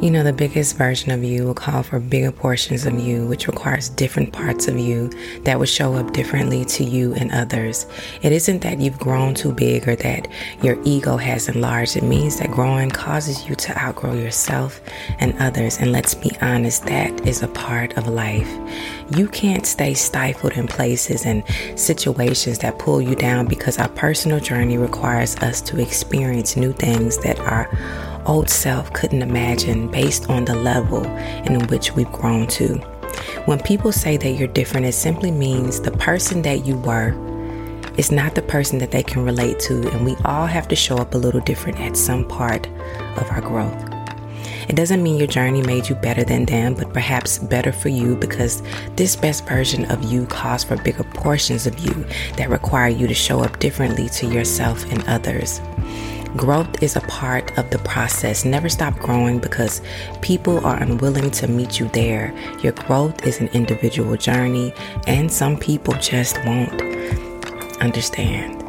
You know, the biggest version of you will call for bigger portions of you, which requires different parts of you that will show up differently to you and others. It isn't that you've grown too big or that your ego has enlarged. It means that growing causes you to outgrow yourself and others. And let's be honest, that is a part of life. You can't stay stifled in places and situations that pull you down because our personal journey requires us to experience new things that are old self couldn't imagine based on the level in which we've grown to. When people say that you're different, it simply means the person that you were is not the person that they can relate to, and we all have to show up a little different at some part of our growth. It doesn't mean your journey made you better than them, but perhaps better for you because this best version of you calls for bigger portions of you that require you to show up differently to yourself and others. Growth is a part of the process. Never stop growing because people are unwilling to meet you there. Your growth is an individual journey, and some people just won't understand.